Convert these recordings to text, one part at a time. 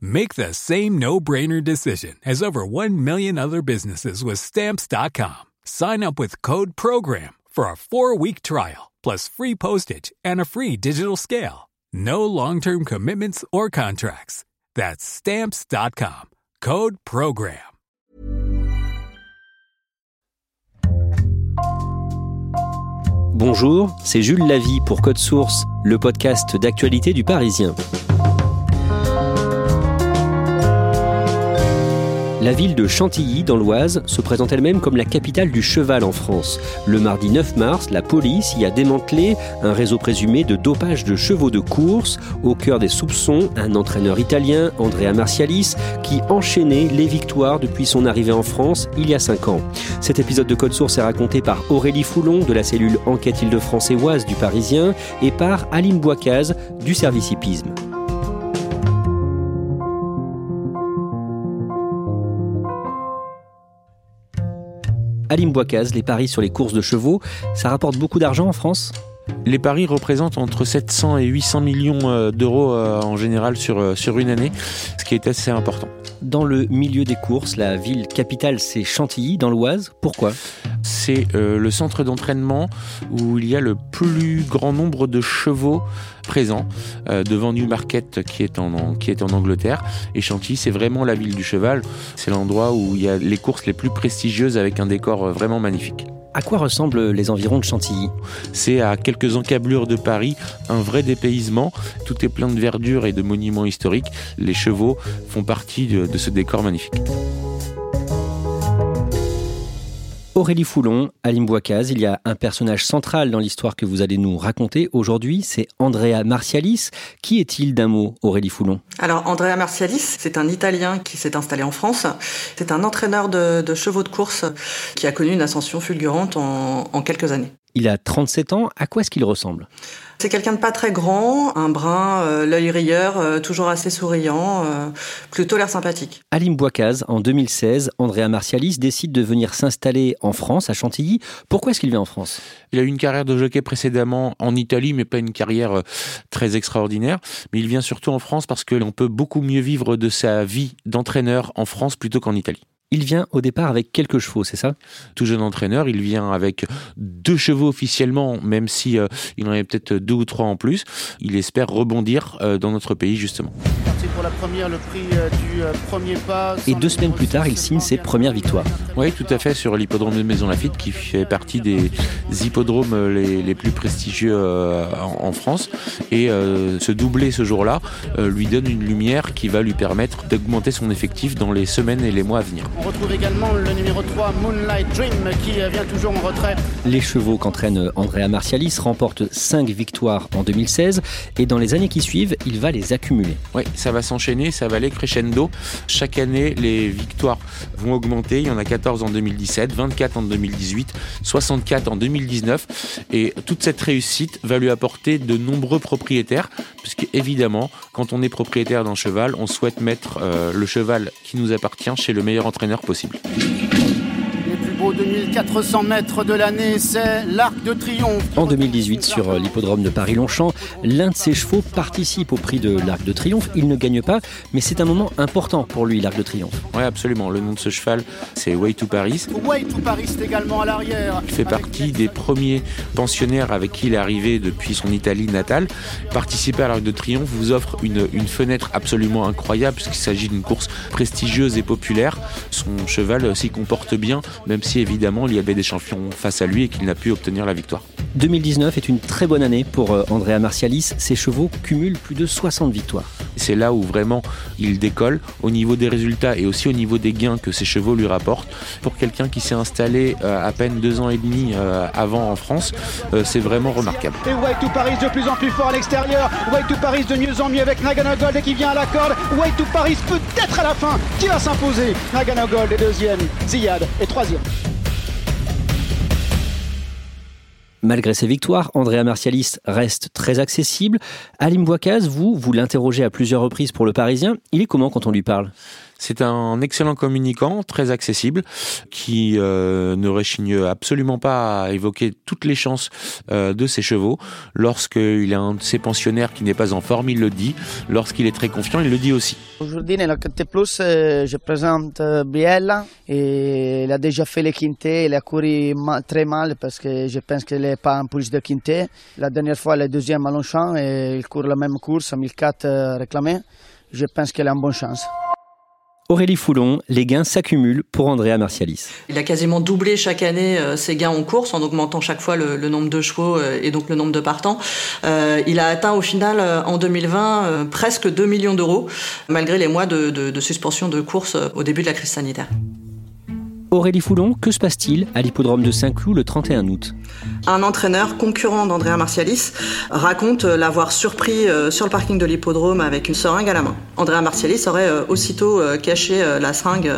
Make the same no-brainer decision as over 1 million other businesses with stamps.com. Sign up with code program for a 4-week trial plus free postage and a free digital scale. No long-term commitments or contracts. That's stamps.com. Code program. Bonjour, c'est Jules Lavie pour Code Source, le podcast d'actualité du Parisien. La ville de Chantilly, dans l'Oise, se présente elle-même comme la capitale du cheval en France. Le mardi 9 mars, la police y a démantelé un réseau présumé de dopage de chevaux de course. Au cœur des soupçons, un entraîneur italien, Andrea Marcialis, qui enchaînait les victoires depuis son arrivée en France il y a 5 ans. Cet épisode de Code Source est raconté par Aurélie Foulon de la cellule Enquête Île-de-France et Oise du Parisien et par Aline Boicaz du service hippisme. Alim Boicaz, les paris sur les courses de chevaux, ça rapporte beaucoup d'argent en France? Les paris représentent entre 700 et 800 millions euh, d'euros euh, en général euh, sur une année, ce qui est assez important. Dans le milieu des courses, la ville capitale, c'est Chantilly, dans l'Oise. Pourquoi? C'est le centre d'entraînement où il y a le plus grand nombre de chevaux présents devant Newmarket qui est, en, qui est en Angleterre. Et Chantilly, c'est vraiment la ville du cheval. C'est l'endroit où il y a les courses les plus prestigieuses avec un décor vraiment magnifique. À quoi ressemblent les environs de Chantilly C'est à quelques encablures de Paris, un vrai dépaysement. Tout est plein de verdure et de monuments historiques. Les chevaux font partie de, ce décor magnifique. Aurélie Foulon, Alim Boicaz, il y a un personnage central dans l'histoire que vous allez nous raconter aujourd'hui, c'est Andrea Marcialis. Qui est-il d'un mot, Aurélie Foulon? Alors, Andrea Marcialis, c'est un Italien qui s'est installé en France. C'est un entraîneur de, chevaux de course qui a connu une ascension fulgurante en quelques années. Il a 37 ans. À quoi est-ce qu'il ressemble? C'est quelqu'un de pas très grand, un brun, euh, l'œil rieur, euh, toujours assez souriant, euh, plutôt l'air sympathique. Alim Boicaz, en 2016, Andrea Marcialis décide de venir s'installer en France, à Chantilly. Pourquoi est-ce qu'il vient en France? Il a eu une carrière de jockey précédemment en Italie, mais pas une carrière très extraordinaire. Mais il vient surtout en France parce que l'on peut beaucoup mieux vivre de sa vie d'entraîneur en France plutôt qu'en Italie. Il vient au départ avec quelques chevaux, c'est ça? Tout jeune entraîneur, il vient avec deux chevaux officiellement, même si euh, il en avait peut-être deux ou trois en plus. Il espère rebondir euh, dans notre pays justement. La première, le prix euh, du premier pas. Et deux semaines plus tard, il signe ses premières victoires. Oui, tout à fait, sur l'hippodrome de Maison Lafitte, qui fait partie des hippodromes les, plus prestigieux en, France. Et ce doublé ce jour-là lui donne une lumière qui va lui permettre d'augmenter son effectif dans les semaines et les mois à venir. On retrouve également le numéro 3, Moonlight Dream, qui vient toujours en retrait. Les chevaux qu'entraîne Andrea Marcialis remportent 5 victoires en 2016 et dans les années qui suivent, il va les accumuler. Oui, ça va s'enchaîner, ça va aller crescendo. Chaque année, les victoires vont augmenter. Il y en a 14 en 2017, 24 en 2018, 64 en 2019. Et toute cette réussite va lui apporter de nombreux propriétaires, puisque évidemment, quand on est propriétaire d'un cheval, on souhaite mettre euh, le cheval qui nous appartient chez le meilleur entraîneur possible. Les plus beau 2400 mètres de l'année, c'est l'Arc de Triomphe. En 2018, sur l'hippodrome de Paris-Longchamp, l'un de ses chevaux participe au prix de l'Arc de Triomphe. Il ne gagne pas, mais c'est un moment important pour lui, l'Arc de Triomphe. Oui, absolument. Le nom de ce cheval, c'est Way to Paris. Way to Paris également à l'arrière. Il fait partie des premiers pensionnaires avec qui il est arrivé depuis son Italie natale. Participer à l'Arc de Triomphe vous offre une, une fenêtre absolument incroyable puisqu'il s'agit d'une course prestigieuse et populaire. Son cheval s'y comporte bien, même si évidemment il y avait des champions face à lui et qu'il n'a pu obtenir la victoire. 2019 est une très bonne année pour euh, Andrea Marcialis. Ses chevaux cumulent plus de 60 victoires. C'est là où vraiment il décolle au niveau des résultats et aussi au niveau des gains que ses chevaux lui rapportent. Pour quelqu'un qui s'est installé euh, à peine deux ans et demi euh, avant en France, c'est vraiment remarquable. Et Way to Paris de plus en plus fort à l'extérieur. Way to Paris de mieux en mieux avec Nagano Gold et qui vient à la corde. Way to Paris peut-être à la fin qui va s'imposer. Nagano Gold est deuxième, Ziyad est troisième. Malgré ses victoires, Andrea Martialis reste très accessible. Alim Bouakaz, vous, vous l'interrogez à plusieurs reprises pour le Parisien. Il est comment quand on lui parle? C'est un excellent communicant, très accessible, qui euh, ne rechigne absolument pas à évoquer toutes les chances euh, de ses chevaux. Lorsqu'il a un de ses pensionnaires qui n'est pas en forme, il le dit. Lorsqu'il est très confiant, il le dit aussi. Aujourd'hui, dans la KT Plus, euh, je présente Biella et il a déjà fait les quintés. Il a couru très mal parce que je pense qu'il n'est pas en plus de quintet. La dernière fois, il est deuxième à Longchamp et il court la même course, 1004 réclamé. Je pense qu'il a une bonne chance. Aurélie Foulon, les gains s'accumulent pour Andrea Marcialis. Il a quasiment doublé chaque année euh, ses gains en course en augmentant chaque fois le, nombre de chevaux euh, et donc le nombre de partants. Euh, il a atteint au final en 2020 presque 2 millions d'euros malgré les mois de, de suspension de course au début de la crise sanitaire. Aurélie Foulon, que se passe-t-il à l'hippodrome de Saint-Cloud le 31 août? Un entraîneur concurrent d'Andrea Marcialis raconte l'avoir surpris euh, sur le parking de l'hippodrome avec une seringue à la main. Andrea Marcialis aurait euh, aussitôt euh, caché la seringue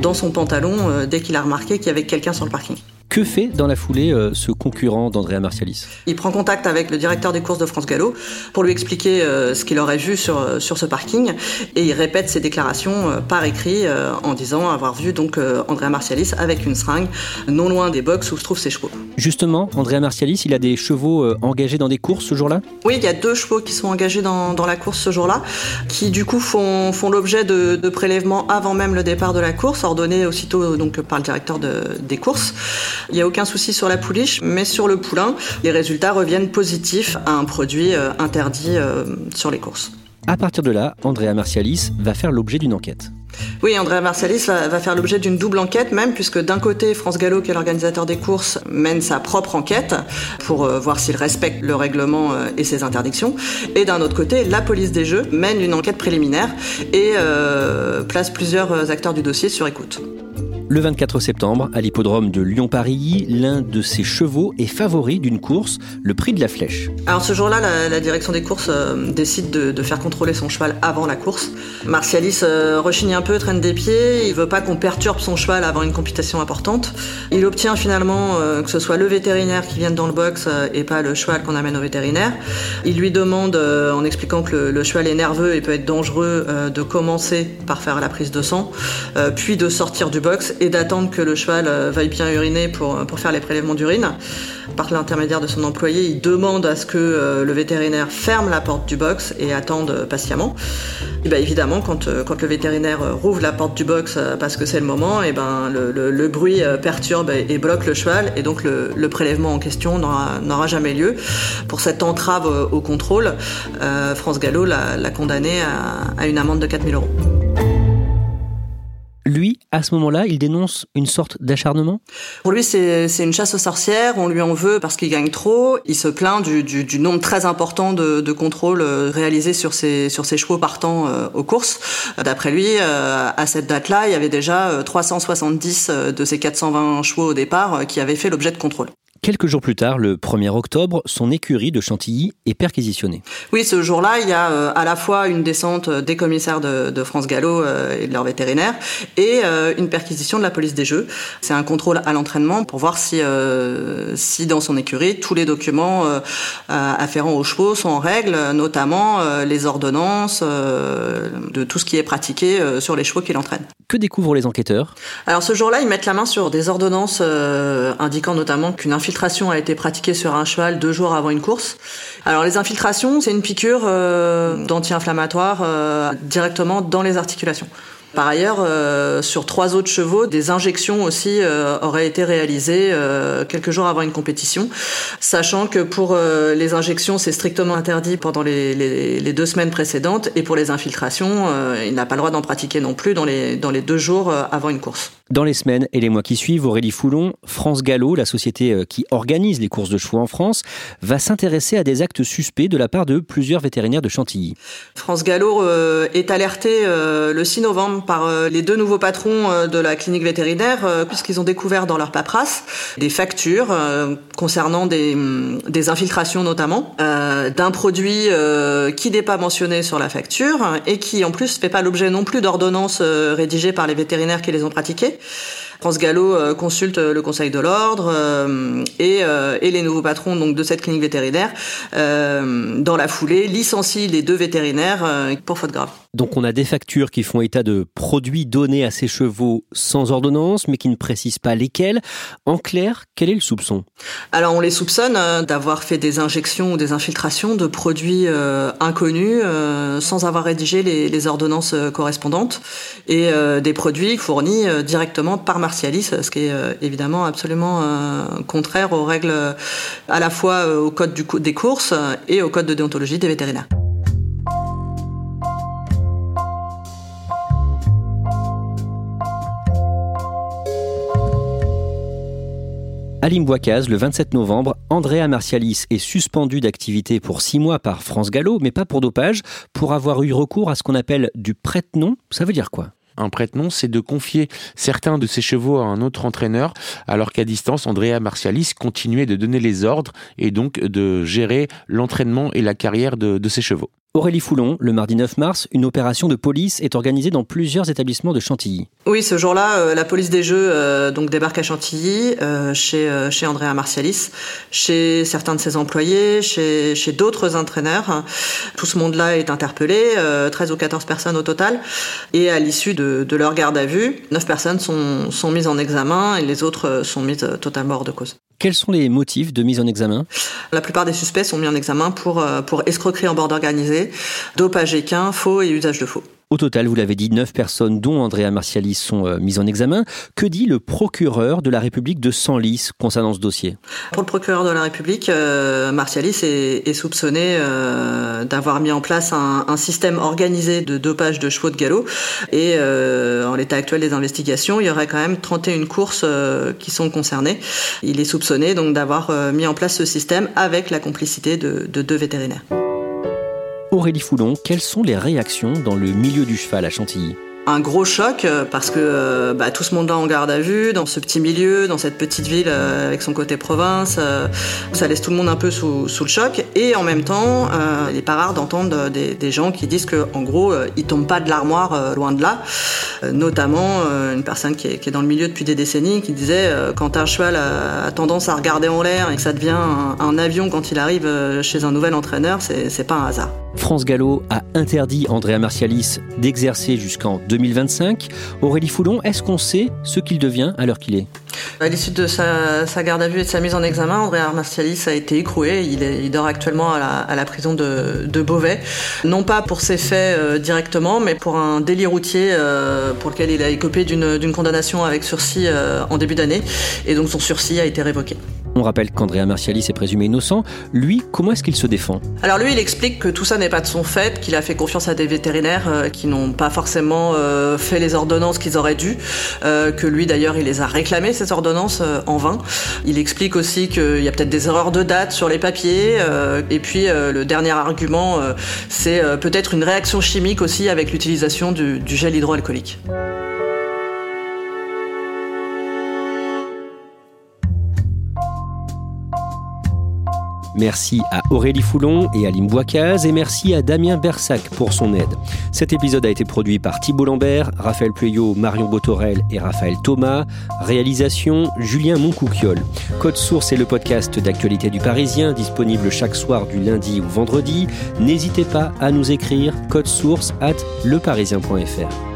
dans son pantalon dès qu'il a remarqué qu'il y avait quelqu'un sur le parking. Que fait dans la foulée euh, ce concurrent d'Andrea Marcialis? Il prend contact avec le directeur des courses de France Gallo pour lui expliquer euh, ce qu'il aurait vu sur, euh, sur ce parking et il répète ses déclarations par écrit en disant avoir vu donc Andrea Marcialis avec une seringue non loin des box où se trouvent ses chevaux. Justement, Andrea Marcialis, il a des chevaux engagés dans des courses ce jour-là? Oui, il y a deux chevaux qui sont engagés dans, dans la course ce jour-là, qui du coup font, font l'objet de, de prélèvements avant même le départ de la course, ordonné aussitôt donc par le directeur de, des courses. Il n'y a aucun souci sur la pouliche, mais sur le poulain, les résultats reviennent positifs à un produit euh, interdit euh, sur les courses. À partir de là, Andrea Marcialis va faire l'objet d'une enquête. Oui, Andrea Marcialis va, faire l'objet d'une double enquête même, puisque d'un côté, France Gallo, qui est l'organisateur des courses, mène sa propre enquête pour euh, voir s'il respecte le règlement et ses interdictions. Et d'un autre côté, la police des jeux mène une enquête préliminaire et place plusieurs acteurs du dossier sur écoute. Le 24 septembre, à l'hippodrome de Lyon-Paris, l'un de ses chevaux est favori d'une course, le prix de la flèche. Alors ce jour-là, la, direction des courses euh, décide de, faire contrôler son cheval avant la course. Martialis euh, rechigne un peu, traîne des pieds, il veut pas qu'on perturbe son cheval avant une compétition importante. Il obtient finalement euh, que ce soit le vétérinaire qui vienne dans le box et pas le cheval qu'on amène au vétérinaire. Il lui demande, en expliquant que le, cheval est nerveux et peut être dangereux, de commencer par faire la prise de sang, puis de sortir du box et d'attendre que le cheval euh, vaille bien uriner pour, pour faire les prélèvements d'urine. Par l'intermédiaire de son employé, il demande à ce que euh, le vétérinaire ferme la porte du box et attende euh, patiemment. Et ben évidemment, quand, le vétérinaire rouvre la porte du box parce que c'est le moment, et ben le, bruit perturbe et, bloque le cheval et donc le, le prélèvement en question n'aura jamais lieu. Pour cette entrave au contrôle, France Gallo l'a condamné à, à une amende de 4000 euros. À ce moment-là, il dénonce une sorte d'acharnement? Pour lui, c'est une chasse aux sorcières. On lui en veut parce qu'il gagne trop. Il se plaint du, nombre très important de, contrôles euh, réalisés sur ses, sur ses chevaux partant euh, aux courses. D'après lui, euh, à cette date-là, il y avait déjà 370 de ces 420 chevaux au départ qui avaient fait l'objet de contrôles. Quelques jours plus tard, le 1er octobre, son écurie de Chantilly est perquisitionnée. Oui, ce jour-là, il y a euh, à la fois une descente des commissaires de, France Gallo euh, et de leurs vétérinaires et euh, une perquisition de la police des jeux. C'est un contrôle à l'entraînement pour voir si, si dans son écurie, tous les documents afférents aux chevaux sont en règle, notamment les ordonnances de tout ce qui est pratiqué sur les chevaux qu'il entraîne. Que découvrent les enquêteurs? Alors ce jour-là, ils mettent la main sur des ordonnances euh, indiquant notamment qu'une infiltration a été pratiquée sur un cheval deux jours avant une course. Alors les infiltrations, c'est une piqûre euh, d'anti-inflammatoire euh, directement dans les articulations. Par ailleurs, euh, sur trois autres chevaux, des injections aussi euh, auraient été réalisées euh, quelques jours avant une compétition, sachant que pour les injections, c'est strictement interdit pendant les, les, les, deux semaines précédentes, et pour les infiltrations, il n'a pas le droit d'en pratiquer non plus dans les, dans les deux jours avant une course. Dans les semaines et les mois qui suivent, Aurélie Foulon, France Gallo, la société qui organise les courses de chevaux en France, va s'intéresser à des actes suspects de la part de plusieurs vétérinaires de Chantilly. France Gallo est alerté le 6 novembre par euh, les deux nouveaux patrons euh, de la clinique vétérinaire, euh, puisqu'ils ont découvert dans leur paperasse des factures concernant des, mm, des, infiltrations notamment, d'un produit qui n'est pas mentionné sur la facture et qui en plus fait pas l'objet non plus d'ordonnances rédigées par les vétérinaires qui les ont pratiquées. France Gallo consulte le Conseil de l'ordre et, et, les nouveaux patrons donc de cette clinique vétérinaire dans la foulée licencient les deux vétérinaires pour faute grave. Donc on a des factures qui font état de produits donnés à ces chevaux sans ordonnance, mais qui ne précisent pas lesquels. En clair, quel est le soupçon? Alors on les soupçonne d'avoir fait des injections ou des infiltrations de produits inconnus sans avoir rédigé les, ordonnances correspondantes et des produits fournis directement par Martialis, ce qui est euh, évidemment absolument euh, contraire aux règles euh, à la fois au code des courses et au code de déontologie des vétérinaires. À Limboicaz, le 27 novembre, Andrea Martialis est suspendu d'activité pour six mois par France Gallo, mais pas pour dopage, pour avoir eu recours à ce qu'on appelle du prête-nom. Ça veut dire quoi? Un prête-nom, c'est de confier certains de ses chevaux à un autre entraîneur, alors qu'à distance, Andrea Martialis continuait de donner les ordres et donc de gérer l'entraînement et la carrière de ses chevaux. Aurélie Foulon, le mardi 9 mars, une opération de police est organisée dans plusieurs établissements de Chantilly. Oui, ce jour-là, euh, la police des Jeux euh, donc débarque à Chantilly, euh, chez, chez Andrea Martialis, chez certains de ses employés, chez, chez d'autres entraîneurs. Tout ce monde-là est interpellé, 13 ou 14 personnes au total. Et à l'issue de, de, leur garde à vue, 9 personnes sont, sont mises en examen et les autres sont mises totalement hors de cause. Quels sont les motifs de mise en examen? La plupart des suspects sont mis en examen pour, pour escroquerie en bord organisé, dopage équin, faux et usage de faux. Au total, vous l'avez dit, neuf personnes, dont Andrea Martialis, sont euh, mises en examen. Que dit le procureur de la République de Senlis concernant ce dossier? Pour le procureur de la République, euh, Martialis est, soupçonné euh, d'avoir mis en place un, système organisé de dopage de chevaux de galop. Et en l'état actuel des investigations, il y aurait quand même 31 courses qui sont concernées. Il est soupçonné donc d'avoir mis en place ce système avec la complicité de deux vétérinaires. Aurélie Foulon, quelles sont les réactions dans le milieu du cheval à Chantilly? Un gros choc euh, parce que euh, bah, tout ce monde-là en garde à vue, dans ce petit milieu, dans cette petite ville euh, avec son côté province, ça laisse tout le monde un peu sous, le choc. Et en même temps, il n'est pas rare d'entendre des, gens qui disent que en gros, ils tombent pas de l'armoire loin de là. notamment une personne qui est, dans le milieu depuis des décennies qui disait quand un cheval a, tendance à regarder en l'air et que ça devient un, un avion quand il arrive chez un nouvel entraîneur, c'est pas un hasard. France Gallo a interdit Andrea Martialis d'exercer jusqu'en 2025. Aurélie Foulon, est-ce qu'on sait ce qu'il devient à l'heure qu'il est? À l'issue de sa, garde à vue et de sa mise en examen, Andrea Martialis a été écroué. Il, dort actuellement à la, prison de, Beauvais. Non pas pour ses faits euh, directement, mais pour un délit routier euh, pour lequel il a écopé d'une condamnation avec sursis euh, en début d'année. Et donc son sursis a été révoqué. On rappelle qu'Andrea Martialis est présumé innocent. Lui, comment est-ce qu'il se défend? Alors lui, il explique que tout ça n'est pas de son fait, qu'il a fait confiance à des vétérinaires euh, qui n'ont pas forcément euh, fait les ordonnances qu'ils auraient dû, euh, que lui d'ailleurs, il les a réclamées, ces ordonnances, en vain. Il explique aussi qu'il y a peut-être des erreurs de date sur les papiers. et puis le dernier argument, c'est peut-être une réaction chimique aussi avec l'utilisation du gel hydroalcoolique. Merci à Aurélie Foulon et à Lim et merci à Damien Bersac pour son aide. Cet épisode a été produit par Thibault Lambert, Raphaël Pueyo, Marion Botorel et Raphaël Thomas. Réalisation Julien Moncouquiol. Code Source est le podcast d'actualité du Parisien, disponible chaque soir du lundi ou vendredi. N'hésitez pas à nous écrire code source at leparisien.fr.